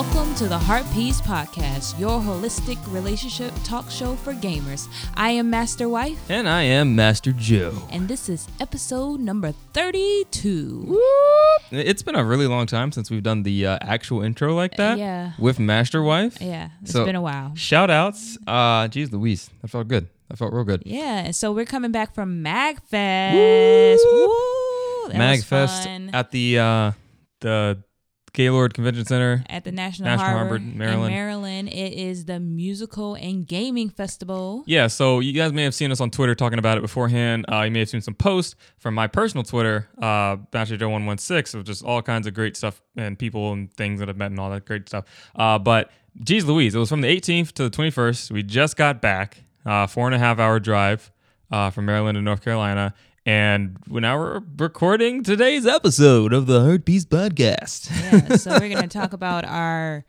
Welcome to the Heart Piece Podcast, your holistic relationship talk show for gamers. I am Master Wife, And I am Master Joe. and this is episode number 32. It's been a really long time since we've done the uh, actual intro like that. yeah. With Master Wife. Yeah, it's So- been a while. Shout outs. Uh, geez, Louise. That felt good. That felt real good. Yeah, so we're coming back from MagFest. Woo! That Magfest at the uh, the Gaylord Convention Center. at the National, National Harbor, Harbor, in Maryland. Maryland. It is the musical and gaming festival. Yeah, so you guys may have seen us on Twitter talking about it beforehand. Uh, you may have seen some posts from my personal Twitter, uh, Master Joe One One Six, of just all kinds of great stuff and people and things that I've met and all that great stuff. Uh, but geez, Louise, it was from the 18th to the 21st. We just got back, uh, four and a half hour drive uh, from Maryland to North Carolina, and now we're recording today's episode of the Heart Piece Podcast. Yeah, so we're going to talk about our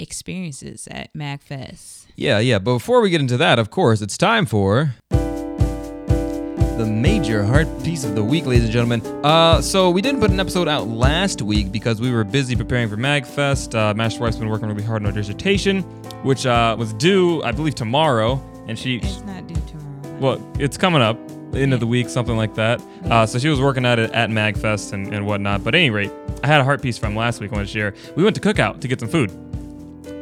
experiences at MagFest. Yeah, yeah. But before we get into that, of course, it's time for the major heart piece of the week, ladies and gentlemen. Uh, so we didn't put an episode out last week because we were busy preparing for MagFest. Uh, Master Wife's been working really hard on her dissertation, which uh, was due, I believe, tomorrow. And she, It's not due tomorrow. well, it's coming up, end of the week, something like that. Uh, so she was working at it at MagFest and, and whatnot. But at any rate, I had a heart piece from last week I wanted to share. We went to Cookout to get some food.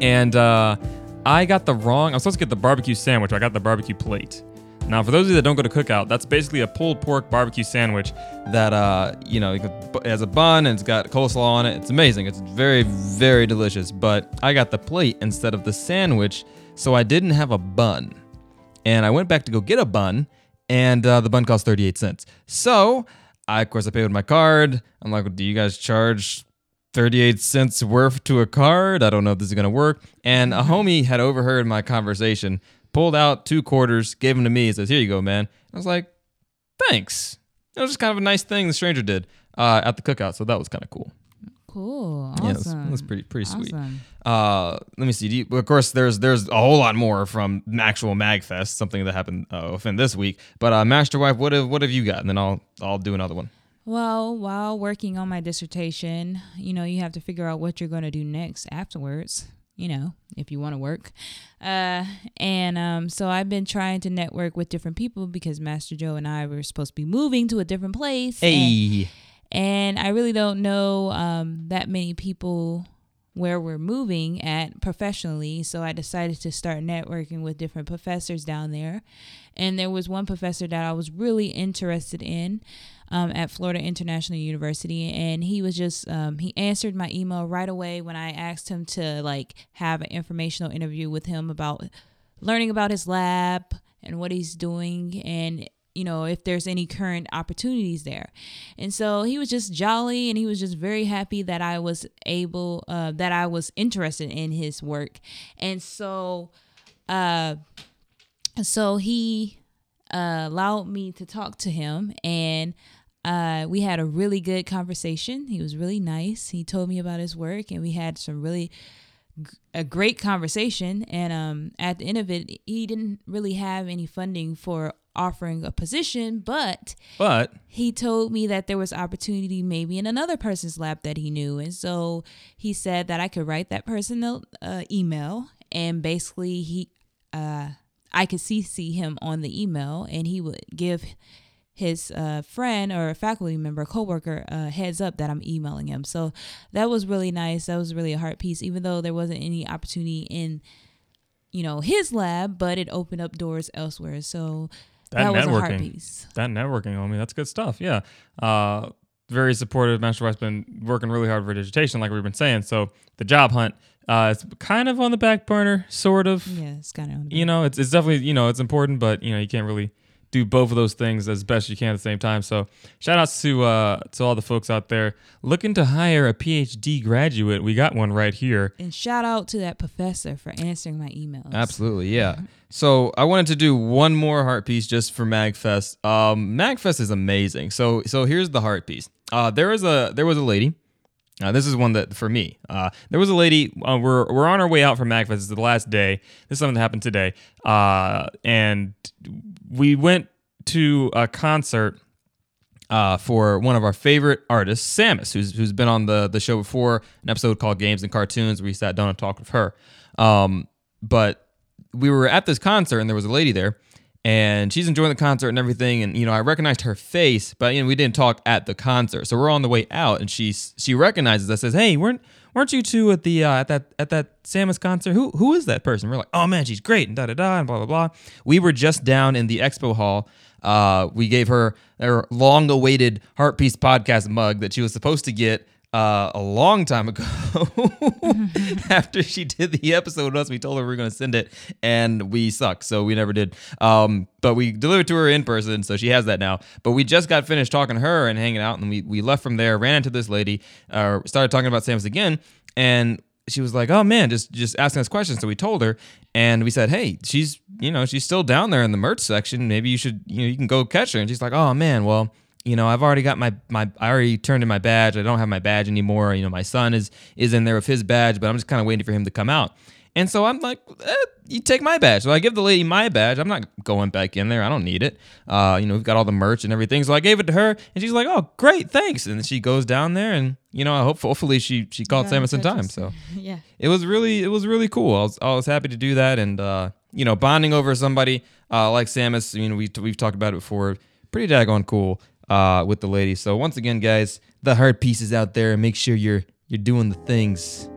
And uh, I got the wrong, I was supposed to get the barbecue sandwich. I got the barbecue plate. Now, for those of you that don't go to Cookout, that's basically a pulled pork barbecue sandwich that, uh, you know, it has a bun and it's got coleslaw on it. It's amazing. It's very, very delicious. But I got the plate instead of the sandwich, so I didn't have a bun and I went back to go get a bun, and uh, the bun costs 38 cents. So, I, of course, I pay with my card. I'm like, do you guys charge 38 cents worth to a card? I don't know if this is going to work. And a homie had overheard my conversation, pulled out two quarters, gave them to me, and says, here you go, man. I was like, thanks. It was just kind of a nice thing the stranger did uh, at the cookout, so that was kind of cool. Cool. Yeah, it was, Awesome. it pretty pretty sweet. Uh, let me see. Do you, of course, there's there's a whole lot more from actual Magfest, something that happened uh, within this week. But uh, Master Wife, what have what have you got? And then I'll I'll do another one. Well, while working on my dissertation, you know, you have to figure out what you're going to do next afterwards, you know, if you want to work. Uh, and um, so I've been trying to network with different people because Master Joe and I were supposed to be moving to a different place. Hey, and I really don't know um, that many people where we're moving at professionally. So I decided to start networking with different professors down there. And there was one professor that I was really interested in um, at Florida International University, and he was just um, he answered my email right away when I asked him to like have an informational interview with him about learning about his lab and what he's doing and you know if there's any current opportunities there. And so he was just jolly and he was just very happy that i was able uh, that i was interested in his work. And so uh so he uh, allowed me to talk to him and uh, we had a really good conversation. He was really nice. He told me about his work and we had some really a great conversation. And um at the end of it he didn't really have any funding for offering a position but but he told me that there was opportunity maybe in another person's lab that he knew and so he said that i could write that person a uh, email and basically he uh i could cc him on the email and he would give his uh, friend or a faculty member, coworker, uh, heads up that I'm emailing him. So that was really nice. That was really a heart piece, even though there wasn't any opportunity in, you know, his lab, but it opened up doors elsewhere. So that, that, was a heart networking, piece. that networking, homie, that's good stuff. Yeah. Uh, very supportive. Master Wife's been working really hard for her dissertation, like we've been saying. So the job hunt, uh, it's kind of on the back burner, sort of. Yeah, it's kind of you know, it's, it's definitely, you know, it's important, but, you know, you can't really do both of those things as best you can at the same time. So shout outs to, uh, to all the folks out there looking to hire a PhD graduate. We got one right here. And shout out to that professor for answering my emails. Absolutely. Yeah. So I wanted to do one more heart piece just for Magfest. Um, Magfest is amazing. So, so here's the heart piece. Uh, there was a, there was a lady, Uh, this is one that for me. Uh, there was a lady. Uh, we're we're on our way out from Magfest. Is the last day. This is something that happened today. Uh, and we went to a concert uh, for one of our favorite artists, Samus, who's who's been on the the show before, an episode called Games and Cartoons, where we sat down and talked with her. Um, but we were at this concert and there was a lady there and she's enjoying the concert and everything and you know i recognized her face but you know we didn't talk at the concert. So we're on the way out and she she recognizes us says hey weren't weren't you two at the uh, at that at that Samus concert? Who who is that person? We're like oh man she's great and da da da and blah blah blah. We were just down in the expo hall. Uh, we gave her her long awaited heart piece podcast mug that she was supposed to get uh, a long time ago after she did the episode with us we told her we were going to send it and we sucked so we never did um, but we delivered to her in person so she has that now but we just got finished talking to her and hanging out and we, we left from there ran into this lady uh, started talking about Samus again and she was like, "Oh man, just just asking us questions." So we told her, and we said, "Hey, she's you know she's still down there in the merch section. Maybe you should you know you can go catch her." And she's like, "Oh man, well you know, I've already got my my I already turned in my badge. I don't have my badge anymore. You know, my son is is in there with his badge, but I'm just kind of waiting for him to come out. And so I'm like, eh, you take my badge. So I give the lady my badge. I'm not going back in there. I don't need it. Uh, you know, we've got all the merch and everything. So I gave it to her, and she's like, "Oh, great, thanks." And she goes down there, and you know, I hope hopefully she she called Samus in time. So yeah. it was really it was really cool. I was I was happy to do that, and uh, you know, bonding over somebody uh, like Samus. I mean, we we've talked about it before. Pretty daggone cool uh, with the ladies. So once again, guys, the hard pieces out there. Make sure you're you're doing the things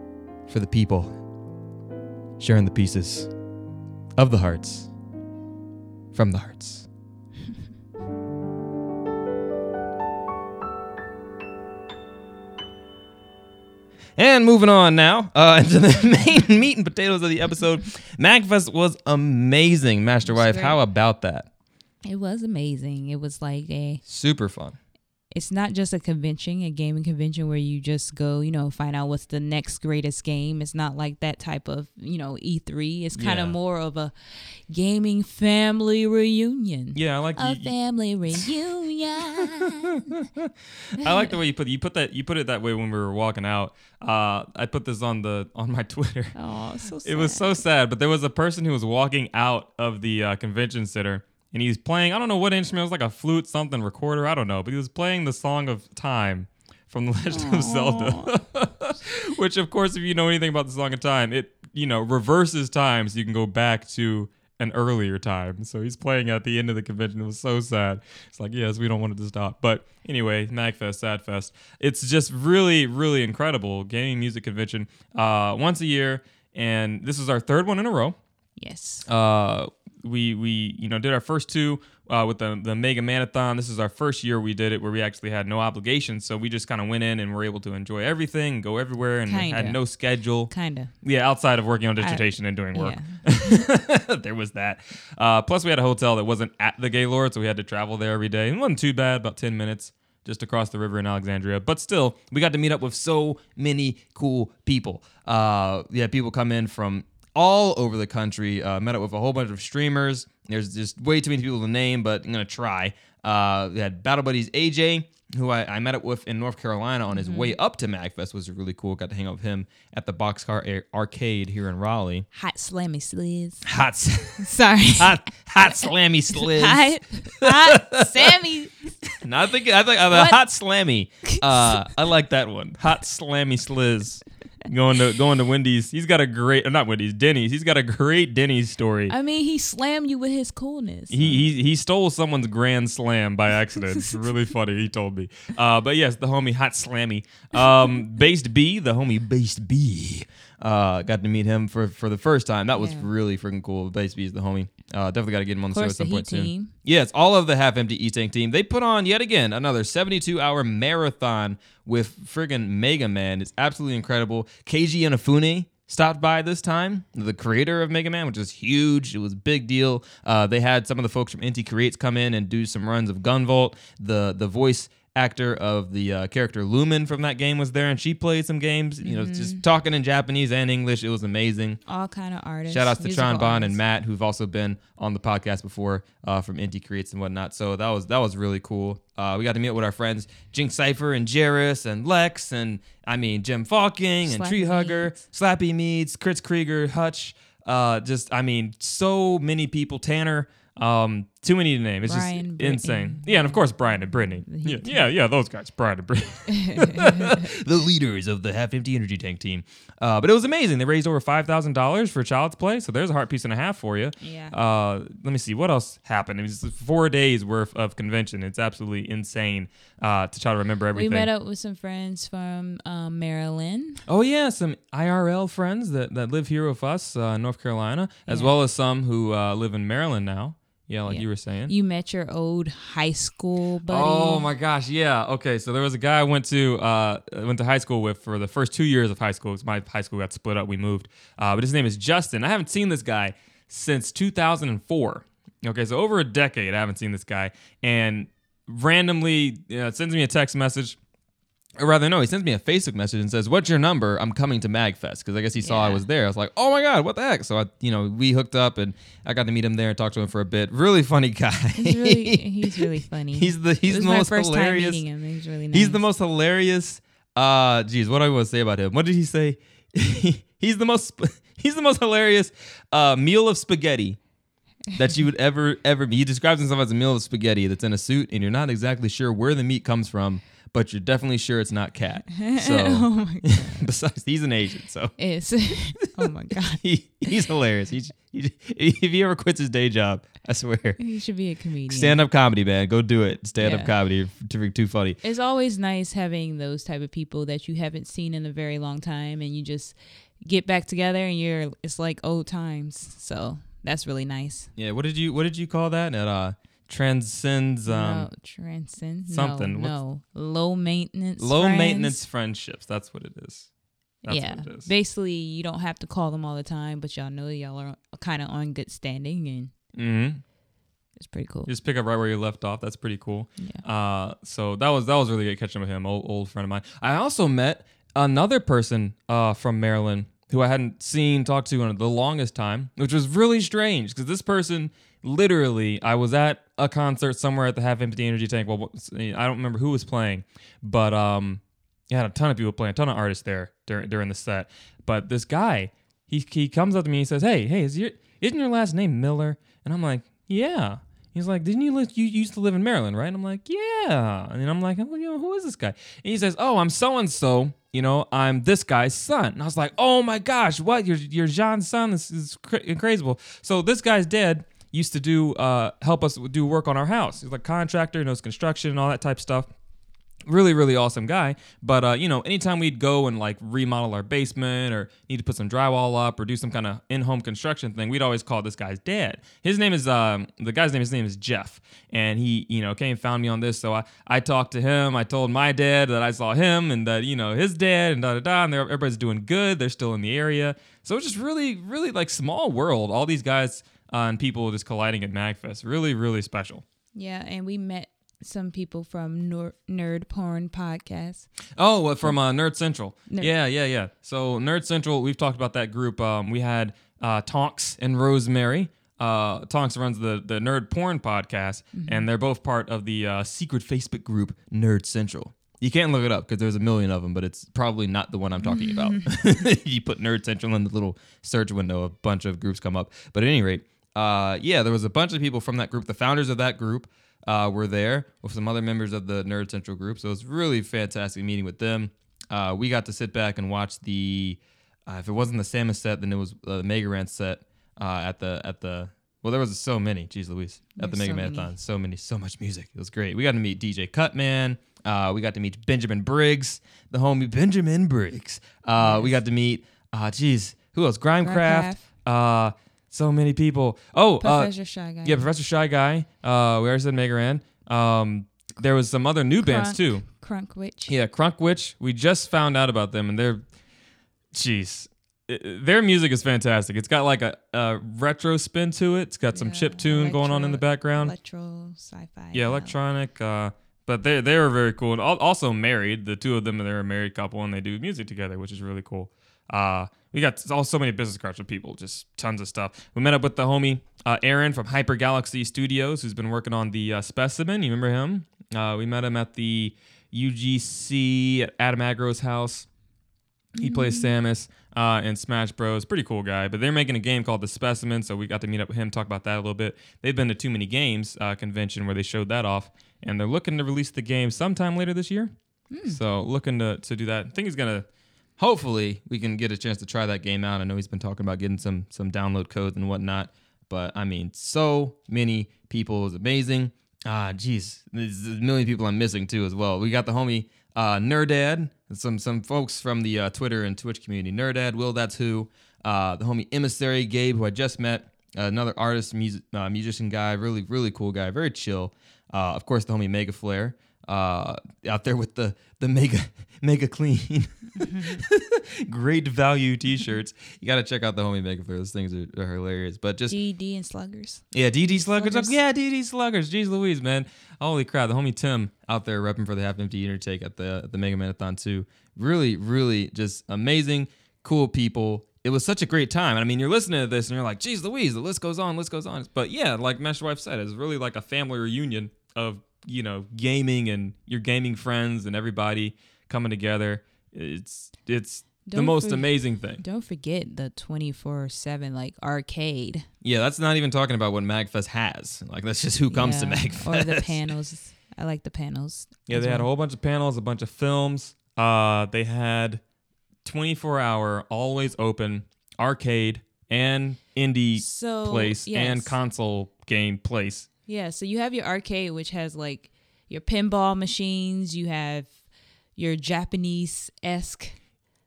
for the people, sharing the pieces of the hearts from the hearts. And moving on now uh, into the main meat and potatoes of the episode, Magfest was amazing, Master Wife. How about that? It was amazing. It was like a Super fun. it's not just a convention, a gaming convention where you just go, you know, find out what's the next greatest game. It's not like that type of, you know, E3. It's kind Yeah. of more of a gaming family reunion. Yeah, I like A you- family reunion. I like the way you put you put that you put it that way when we were walking out. Uh, I put this on the on my Twitter. oh, so sad. It was so sad, but there was a person who was walking out of the uh, convention center and he's playing. I don't know what instrument. It was like a flute, something recorder. I don't know, but he was playing the song of time from the Legend of Zelda. Which, of course, if you know anything about the song of time, it you know reverses time, so you can go back to an earlier time. So he's playing at the end of the convention. It was so sad. It's like, yes, we don't want it to stop. But anyway, MagFest, SadFest. It's just really, really incredible gaming music convention uh, once a year. And this is our third one in a row. yes. Uh, we we you know did our first two uh, with the the Mega Manathon. This is our first year we did it where we actually had no obligations, so we just kind of went in and were able to enjoy everything, go everywhere, and had Kinda. no schedule. kind of. Yeah, outside of working on dissertation and doing work. Yeah. there was that. Uh, plus, we had a hotel that wasn't at the Gaylord, so we had to travel there every day. It wasn't too bad, about 10 minutes just across the river in Alexandria. But still, we got to meet up with so many cool people. Uh, yeah, people come in from all over the country. Uh, met up with a whole bunch of streamers. There's just way too many people to name, but I'm going to try. Uh, we had Battle Buddies AJ, who I, I met up with in North Carolina on his way up to MagFest, was really cool. Got to hang out with him at the Boxcar Ar- Arcade here in Raleigh. Hot slammy sliz. Hot, Sorry. hot, hot, slammy sliz. Hot, hot Sammy. No, I think I think uh, the hot slammy. Uh, I like that one. Hot slammy sliz. Going to going to Wendy's. He's got a great, not Wendy's, Denny's. He's got a great Denny's story. I mean, he slammed you with his coolness. He, he he stole someone's grand slam by accident. It's really funny. He told me. Uh, but yes, the homie Hot Slammy, um, Based B, the homie Based B. Uh, got to meet him for for the first time. That was Yeah. really freaking cool. Based B is the homie. Uh, definitely got to get him on the show at some point Heat soon. Yes, all of the half empty East Tank team. They put on yet again another 72 hour marathon with friggin' Mega Man. It's absolutely incredible. Keiji Inafune stopped by this time, the creator of Mega Man, which is huge. It was a big deal. Uh, they had some of the folks from Inti Creates come in and do some runs of Gunvolt. The the voice actor of the uh, character Lumen from that game was there, and she played some games. You know, Mm-hmm. just talking in Japanese and English. It was amazing. All kind of artists. Shout outs to Tron Bond and. Matt, who've also been on the podcast before uh, from Inti Creates and whatnot. So that was that was really cool. Uh, we got to meet with our friends Jinx Cipher and Jairus and Lex and I mean Jim Falking and Tree Hugger, Meads. Slappy Meads, Chris Krieger, Hutch. Uh, just I mean so many people. Tanner. Um, Too many to name. It's Brian, just insane. Yeah, and of course Brian and Brittany. Yeah, yeah, yeah, those guys, Brian and Brittany. the leaders of the half empty energy tank team. Uh, but it was amazing. They raised over five thousand dollars for Child's Play, so there's a heart piece and a half for you. Yeah. Uh, let me see what else happened. It was four days worth of convention. It's absolutely insane uh, to try to remember everything. we met up with some friends from um, Maryland. Oh yeah, some IRL friends that, that live here with us, uh, North Carolina, as well as some who uh, live in Maryland now. Yeah, like Yeah. you were saying. You met your old high school buddy. Oh my gosh, yeah. Okay, so there was a guy I went to uh, went to high school with for the first two years of high school. 'cause My high school got split up. We moved, uh, but his name is Justin. I haven't seen this guy since 2004. Okay, so over a decade I haven't seen this guy, and randomly you know, sends me a text message. Or rather, no, he sends me a Facebook message and says, "What's your number? I'm coming to Magfest." Because I guess he saw I was there. I was like, "Oh my god, what the heck?" So I, you know, we hooked up and I got to meet him there and talk to him for a bit. Really funny guy. He's really he's really funny. He's the he's the my most first hilarious. time meeting him. He's really nice. He's the most hilarious. Uh, geez, what do I want to say about him? What did he say? he's the most. He's the most hilarious uh, meal of spaghetti that you would ever ever. Be. He describes himself as a meal of spaghetti that's in a suit, and you're not exactly sure where the meat comes from, but you're definitely sure it's not cat. So, oh my god. besides, he's an Asian, so It's oh my god. he, he's hilarious. He, he, if he ever quits his day job, I swear, He should be a comedian. stand up comedy, man, go do it. Stand up Yeah. comedy, too, too funny. it's always nice having those type of people that you haven't seen in a very long time and you just get back together and you're it's like old times. So that's really nice. Yeah, what did you what did you call that? It uh transcends um no, transcend something. No, no. low maintenance. low friends. maintenance friendships. That's what it is. That's yeah, what it is. basically you don't have to call them all the time, but y'all know y'all are kind of on good standing, and hmm it's pretty cool. Just pick up right where you left off. That's pretty cool. Yeah. Uh, so that was that was really good catching up with him, old old friend of mine. I also met another person uh from Maryland who I hadn't seen talked to in the longest time, which was really strange because this person literally I was at a concert somewhere at the Half Empty Energy Tank. Well, I don't remember who was playing, but um, you had a ton of people playing, a ton of artists there during during the set. But this guy, he he comes up to me and he says, "Hey, hey, is your isn't your last name Miller?" And I'm like, "Yeah." He's like, "Didn't you? You used to live in Maryland, right?" And I'm like, "Yeah." And I'm like, well, "You know, who is this guy?" And he says, "Oh, I'm so and so. You know, I'm this guy's son." And I was like, "Oh my gosh, what? You're you're Jean's son? This is cra- incredible." So this guy's dad used to do uh help us do work on our house. He's like contractor, knows construction and all that type of stuff. Really really awesome guy. But uh, you know anytime we'd go and like remodel our basement or need to put some drywall up or do some kind of in-home construction thing we'd always call this guy's dad. His name is um, the guy's name his name is jeff. And he you know came and found me on this. So i i talked to him. I told my dad that i saw him and that you know his dad and da da da and everybody's doing good. They're still in the area. So it's just really really like small world. All these guys uh, and people just colliding at magfest really really special Yeah, and we met some people from Nor- Nerd Porn Podcast. Oh, well, from uh, Nerd Central. Nerd- Yeah, yeah, yeah. So Nerd Central, we've talked about that group. Um, we had uh, Tonks and Rosemary. Uh, Tonks runs the the Nerd Porn podcast, and they're both part of the uh, secret Facebook group Nerd Central. You can't look it up because there's a million of them, but it's probably not the one I'm talking about. you put Nerd Central in the little search window, a bunch of groups come up. But at any rate, uh, yeah, there was a bunch of people from that group. The founders of that group uh, were there with some other members of the Nerd Central group. So it was really fantastic meeting with them. Uh, we got to sit back and watch the. Uh, if it wasn't the Samus set, then it was uh, the Mega Ran set uh, at the at the. Well, there was so many. Jeez Louise. At the Mega so Marathon. many. So many, so much music. It was great. We got to meet DJ Cutman. Uh, we got to meet Benjamin Briggs, the homie Benjamin Briggs. Uh, We got to meet, uh, geez, who else? Grimecraft. Uh, so many people. Oh, uh, Shy Guy. yeah, Professor Shy Guy. Uh, we already said Mega Ran. Um, there was some other new bands too. Crunk Witch. Yeah, Crunk Witch. We just found out about them, and they're, jeez, their music is fantastic. It's got like a, a retro spin to it. It's got some Yeah, chip tune going on in the background. Electro, sci-fi. yeah, electronic. Uh, but they they were very cool, and also married. The two of them, they're a married couple, and they do music together, which is really cool. Uh, we got all so many business cards with people, just tons of stuff. We met up with the homie uh, Aaron from Hyper Galaxy Studios, who's been working on the uh, Specimen. You remember him? Uh, we met him at the UGC at Adam Agro's house. He plays Samus uh, in Smash Bros. Pretty cool guy. But they're making a game called The Specimen, so we got to meet up with him, talk about that a little bit. They've been to Too Many Games uh, convention where they showed that off, and they're looking to release the game sometime later this year. So looking to, to do that. I think he's gonna. Hopefully, we can get a chance to try that game out. I know he's been talking about getting some some download codes and whatnot. But I mean, so many people is amazing. Ah, geez, there's a million people I'm missing too as well. We got the homie uh, Nerdad, some some folks from the uh, Twitter and Twitch community. Nerdad, Will, that's who. Uh, the homie Emissary Gabe, who I just met. another artist, music, uh, musician guy, really really cool guy, very chill. Uh, of course, the homie Mega Flare. Uh, out there with the the mega mega clean great value t-shirts you gotta check out the homie mega those things are, are hilarious but just GD and Sluggers. yeah, DD Sluggers. Sluggers. Yeah, DD Sluggers. Jeez Louise, man. Holy crap. The homie Tim out there repping for the half empty eater take at the at the Mega Marathon too. Really, really just amazing, cool people. It was such a great time. And I mean, you're listening to this and you're like, geez Louise, the list goes on, list goes on. But yeah, like Master Wife said, it's really like a family reunion of, you know, gaming and your gaming friends and everybody coming together. It's it's the Don't most for- amazing thing. Don't forget the 24 7 like arcade. Yeah, that's not even talking about what MagFest has. Like that's just who comes to Yeah, MagFest. Or the panels. I like the panels. Yeah, they had a whole bunch of panels, a bunch of films. Uh, they had 24 hour, always open arcade and indie so, place and console game place. Yeah, so you have your arcade, which has like your pinball machines. You have your Japanese esque.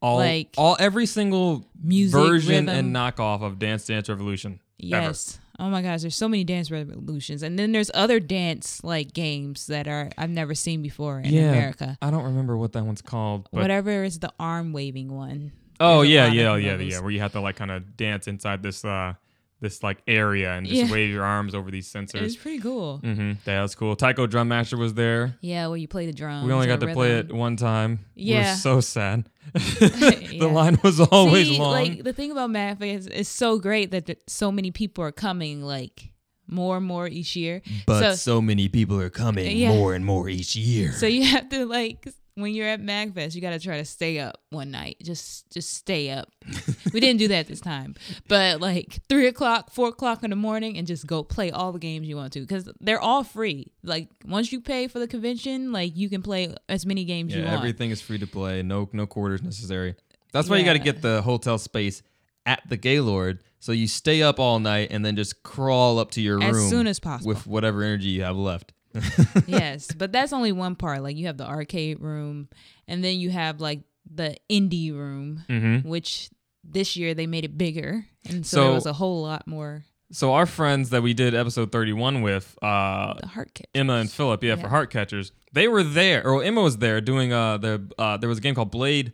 All, Like, all every single music, version rhythm. and knockoff of Dance Dance Revolution. ever. Yes. Oh my gosh, there's so many dance revolutions, and then there's other dance like games that are I've never seen before in Yeah, America. I don't remember what that one's called. But Whatever is the arm waving one. Oh yeah, yeah, yeah, yeah. Where you have to like kind of dance inside this uh this like area and just Yeah. wave your arms over these sensors. It was pretty cool. Mm-hmm. Yeah, that's cool. Taiko Drum Master was there. Yeah, where you play the drums. We only got to play it one time. We Yeah. were so sad. the Yeah. line was always See, long. Like the thing about Math is it's so great that th- so many people are coming. Like more and more each year. but so- many people are coming Yeah. more and more each year. So you have to like when you're at Magfest, you got to try to stay up one night. Just just stay up. we didn't do that this time, but like three o'clock, four o'clock in the morning, and just go play all the games you want to because they're all free. Like once you pay for the convention, like you can play as many games you yeah, want. everything is free to play. No no quarters necessary. That's why you got to get the hotel space at the Gaylord, so you stay up all night and then just crawl up to your As room as soon as possible. with whatever energy you have left. yes, but that's only one part. Like you have the arcade room, and then you have like the indie room, Mm-hmm. which this year they made it bigger, and so, So- there was a whole lot more So our friends that we did episode 31 with, uh, the heart catchers. Emma and Philip, yeah, for Yeah. Heart Catchers. They were there, or Emma was there doing uh the uh there was a game called Blade.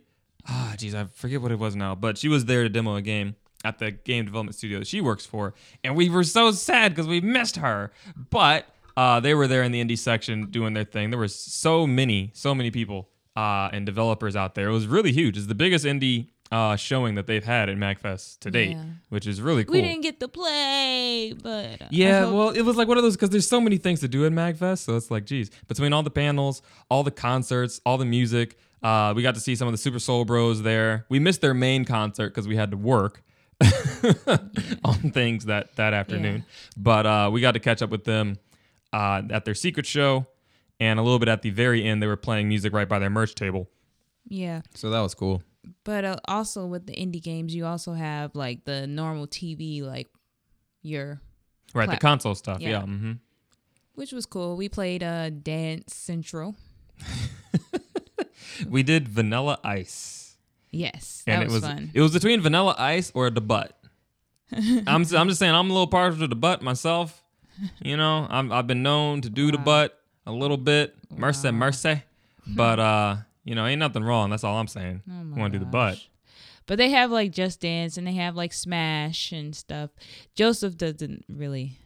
Ah, geez, I forget what it was now, but she was there to demo a game at the game development studio that she works for, and we were so sad because we missed her. But uh, they were there in the indie section doing their thing. There were so many, so many people uh and developers out there. It was really huge. It's the biggest indie uh showing that they've had at MagFest to date, Yeah. which is really cool. We didn't get to play, but uh, Yeah, well, it was like one of those because there's so many things to do at MagFest. So it's like, geez, between all the panels, all the concerts, all the music, uh, we got to see some of the Super Soul Bros there. We missed their main concert because we had to work on things that that afternoon. But uh, we got to catch up with them uh, at their secret show, and a little bit at the very end, they were playing music right by their merch table. yeah. So that was cool. But uh, also with the indie games, you also have like the normal TV, like your, Right, Plat- the console stuff. Yeah. Yeah. hmm which was cool. We played uh Dance Central. We did Vanilla Ice. Yes, and that it was, was fun. it was between vanilla ice or the butt. I'm just, I'm just saying I'm a little partial to the butt myself. You know, I'm, I've been known to do the butt a little bit, mercy Wow. mercy, but uh, you know, ain't nothing wrong. That's all I'm saying. Oh I want to do the butt. But they have like Just Dance and they have like Smash and stuff. Joseph doesn't really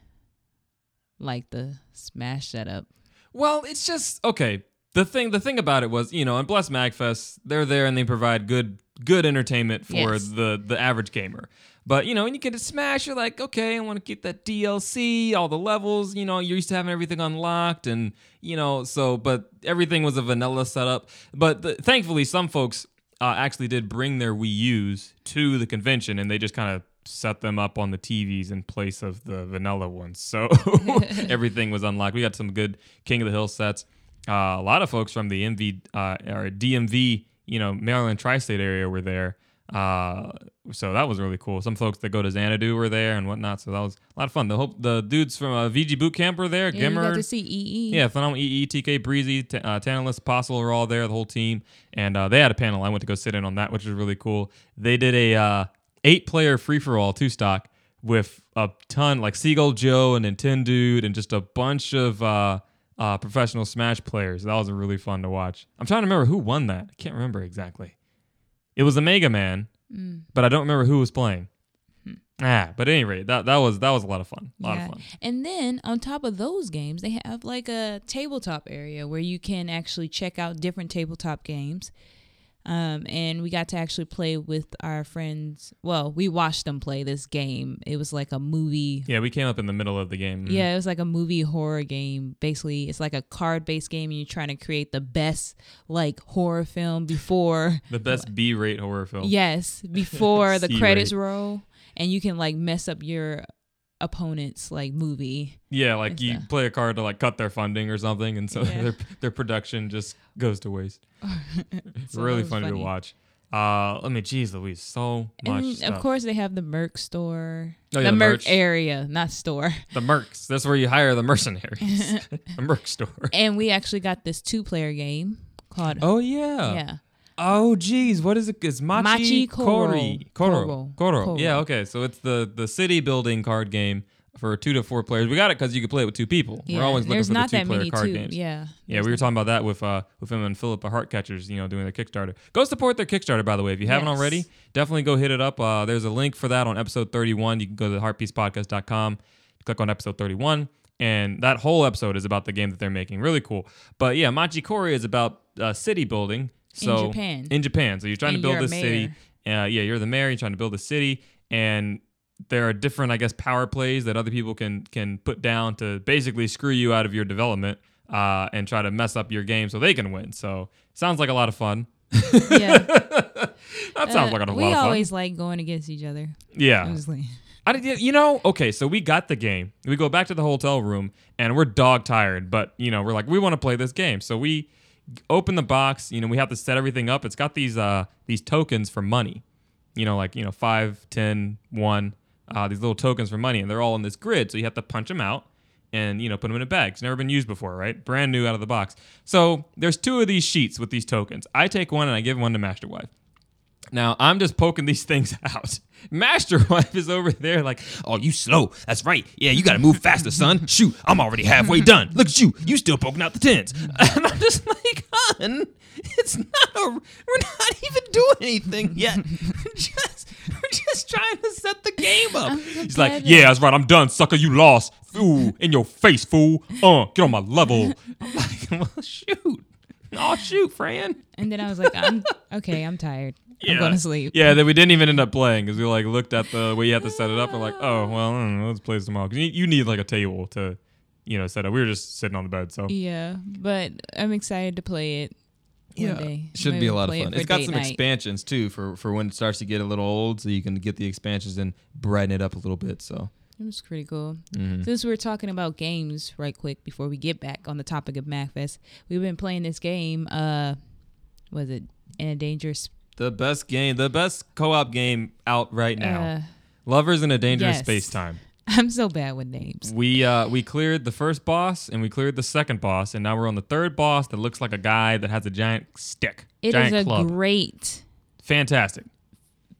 like the Smash setup. Well, it's just okay. The thing, the thing about it was, you know, and Bless Magfest, they're there and they provide good, good entertainment for Yes. the the average gamer. But you know, when you get a Smash, you're like, okay, I want to get that DLC, all the levels. You know, you're used to having everything unlocked, and you know, so but everything was a vanilla setup. But the, thankfully, some folks uh, actually did bring their Wii U's to the convention, and they just kind of set them up on the TVs in place of the vanilla ones. So everything was unlocked. We got some good King of the Hill sets. Uh, a lot of folks from the MV uh, or DMV, you know, Maryland tri-state area were there. Uh, so that was really cool. Some folks that go to Xanadu were there and whatnot. So that was a lot of fun. The hope the dudes from uh, VG Boot Camp were there. Yeah, you got GimR, to see EE. yeah, Phenomenal EE, TK, Breezy, T- uh, Tantalus, Apostle were all there, the whole team, and uh, they had a panel. I went to go sit in on that, which was really cool. They did a uh, eight player free for all two stock with a ton like Seagull Joe and Nintendude and just a bunch of uh, uh, professional Smash players. That was really fun to watch. I'm trying to remember who won that. I can't remember exactly. It was a Mega Man, Mm. but I don't remember who was playing. Ah, but at any rate, that that was that was a lot of fun. A lot Yeah. of fun. And then on top of those games, they have like a tabletop area where you can actually check out different tabletop games. Um, and we got to actually play with our friends. Well, we watched them play this game. It was like a movie. Yeah, we came up in the middle of the game. Yeah, it was like a movie horror game. Basically, it's like a card based game, and you're trying to create the best like horror film before The best B-rate horror film. Yes, before the credits roll, and you can like mess up your opponent's like movie. Yeah, like you a- play a card to like cut their funding or something, and so Yeah. their their production just goes to waste. It's So really was funny, to watch. Uh, let me, geez, Louise, so much And stuff. of course, they have the Merc store, Oh, yeah, the the Merc merch. area, not store. the Mercs. That's where you hire the mercenaries. the Merc store. And we actually got this two-player game called Oh yeah. yeah. Oh geez, what is it? It's Machi, Machi. Koro. Koro. Koro. Koro. Yeah, okay. So it's the the city building card game for two to four players. We got it because you can play it with two people. Yeah. We're always looking There's for the two player card too. games. Yeah. Yeah, we were talking about that with uh with him and Philip Heart Catchers, you know, doing their Kickstarter. Go support their Kickstarter, by the way. If you haven't Yes. already, definitely go hit it up. Uh, there's a link for that on episode 31. You can go to the heartpiecepodcast.com, click on episode 31, and that whole episode is about the game that they're making. Really cool. But yeah, Machi Koro is about uh, city building. So Japan. In Japan. So you're trying And to build this city. Uh, yeah, you're the mayor. You're trying to build a city, and there are different, I guess, power plays that other people can can put down to basically screw you out of your development uh, and try to mess up your game so they can win. So sounds like a lot of fun. yeah. That sounds Uh, like a lot of fun. We always like going against each other. yeah. Honestly. I did, you know, okay, so we got the game. We go back to the hotel room and we're dog tired, but you know, we're like, we want to play this game. So we open the box, you know, we have to set everything up. It's got these uh these tokens for money. You know, like, you know, five, ten, one, uh, these little tokens for money, and they're all in this grid. So you have to punch them out and you know put them in a bag. It's never been used before, right? Brand new out of the box. So there's two of these sheets with these tokens. I take one and I give one to Master Wife. Now I'm just poking these things out. Master Wife is over there like, oh, you slow. That's right. Yeah, you gotta move faster, son. Shoot, I'm already halfway done. Look at you. You still poking out the tens. And I'm just like, hun, it's not a. We're not even doing anything yet. We're just, we're just trying to set the game up. He's like, yeah, that's right. I'm done, sucker. You lost. Fool, in your face, fool. Uh, get on my level. I'm like, well, shoot. Oh, shoot, Fran. And then I was like, I'm okay. I'm tired. I'm going to sleep. Yeah, that we didn't even end up playing because we like looked at the way you have to set it up. and We're like, oh well, know, let's play some more. 'Cause you, you need like a table to, you know, set up. We were just sitting on the bed, so Yeah, but I'm excited to play it. One Yeah, day. should Maybe be a lot of play it fun. It's got some night. expansions too for for when it starts to get a little old, so you can get the expansions and brighten it up a little bit. So It was pretty cool. mhm. Since we're talking about games, right quick before we get back on the topic of MagFest, we've been playing this game. Uh, was it in a dangerous? The best game, the best co-op game out right now. Uh, Lovers in a dangerous yes. space time. I'm so bad with names. We uh we cleared the first boss and we cleared the second boss and now we're on the third boss that looks like a guy that has a giant stick, It is giant a club. great, Fantastic,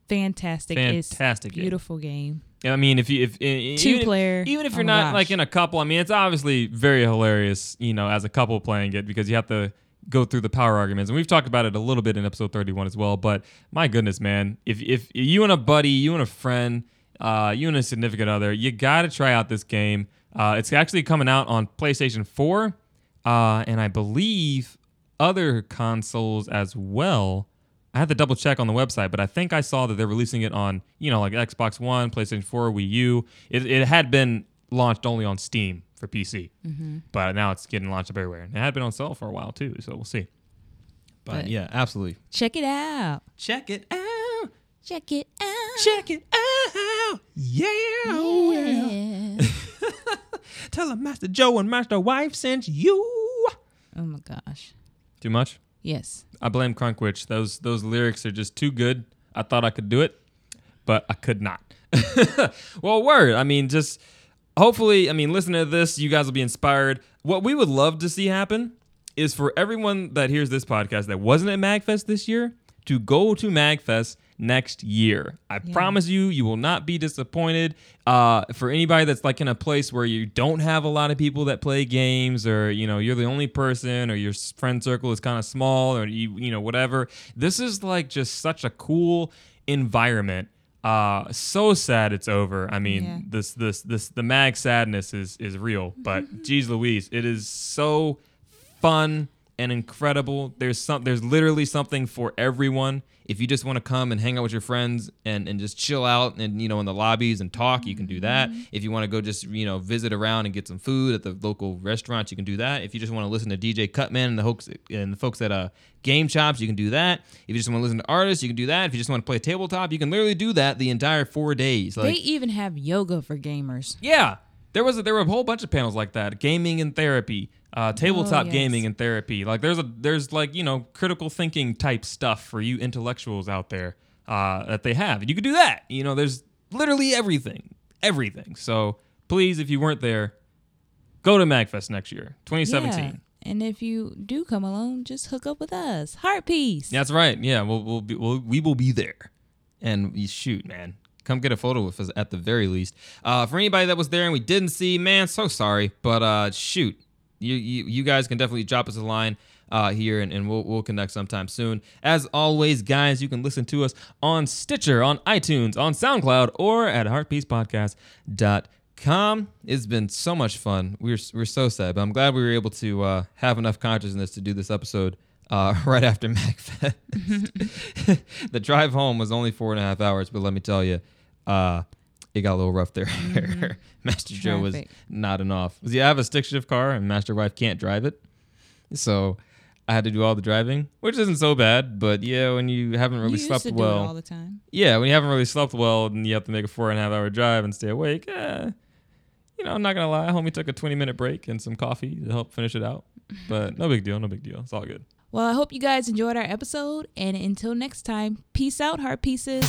fantastic, fantastic game. beautiful game. I mean, if you if e- Two even, player. even if Oh you're my not gosh. like in a couple, I mean, it's obviously very hilarious, you know, as a couple playing it because you have to go through the power arguments, and we've talked about it a little bit in episode 31 as well. But my goodness, man, if if you and a buddy, you and a friend, uh, you and a significant other, you got to try out this game. Uh, it's actually coming out on PlayStation 4, uh, and I believe other consoles as well. I had to double check on the website, but I think I saw that they're releasing it on, you know, like Xbox One, PlayStation 4, Wii U. It, it had been launched only on Steam for PC, mm-hmm. but now it's getting launched up everywhere. And it had been on sale for a while too, so we'll see. But, But- yeah, absolutely. Check it out. Check it out. Check it out. Check it out. Yeah. Yeah. Tell them Master Joe and Master Wife sent you. oh my gosh. Too much? Yes. I blame Crunkwitch. Those those lyrics are just too good. I thought I could do it, but I could not. well, word. I mean, just hopefully, I mean, listening to this, you guys will be inspired. What we would love to see happen is for everyone that hears this podcast that wasn't at MagFest this year to go to MagFest next year. I promise you, you will not be disappointed. Uh, for anybody that's like in a place where you don't have a lot of people that play games, or you know you're the only person, or your friend circle is kind of small, or you you know whatever. This is like just such a cool environment. Uh, so sad it's over. I mean, Yeah. this this this the mag sadness is is real, but geez Louise, it is so fun and incredible. There's some there's literally something for everyone. If you just want to come and hang out with your friends and, and just chill out and you know in the lobbies and talk, you can do that. If you want to go just you know visit around and get some food at the local restaurants, you can do that. If you just want to listen to DJ Cutman and the folks and the folks at uh game Chops, you can do that. If you just want to listen to artists, you can do that. If you just want to play tabletop, you can literally do that the entire four days. Like they even have yoga for gamers. yeah, there was a, there were a whole bunch of panels like that. Gaming and therapy, uh, tabletop Oh, yes. gaming and therapy. Like there's a there's like you know critical thinking type stuff for you intellectuals out there uh, that they have, and you could do that. You know, there's literally everything, everything. So please, if you weren't there, go to Magfest next year, 2017. Yeah. And if you do come along, just hook up with us. Heart piece. That's right. Yeah, we'll we'll be we'll, we will be there, and you shoot, man. Come get a photo with us at the very least. Uh, for anybody that was there and we didn't see, man, so sorry, but uh, shoot, you, you you guys can definitely drop us a line uh, here, and, and we'll we'll connect sometime soon. As always, guys, you can listen to us on Stitcher, on iTunes, on SoundCloud, or at heartpiecepodcast.com. It's been so much fun. We're we're so sad, but I'm glad we were able to uh, have enough consciousness to do this episode uh, right after MagFest. the drive home was only four and a half hours, but let me tell you, uh, it got a little rough there. Master Joe was Traffic. nodding off. See, I have a stick shift car, and Master Wife can't drive it, so I had to do all the driving, which isn't so bad. But yeah, when you haven't really you slept well, all the time. yeah, when you haven't really slept well and you have to make a four and a half hour drive and stay awake, eh, you know, I'm not gonna lie, homie took a 20 minute break and some coffee to help finish it out. But no big deal, no big deal. It's all good. Well, I hope you guys enjoyed our episode. And until next time, peace out, heart pieces.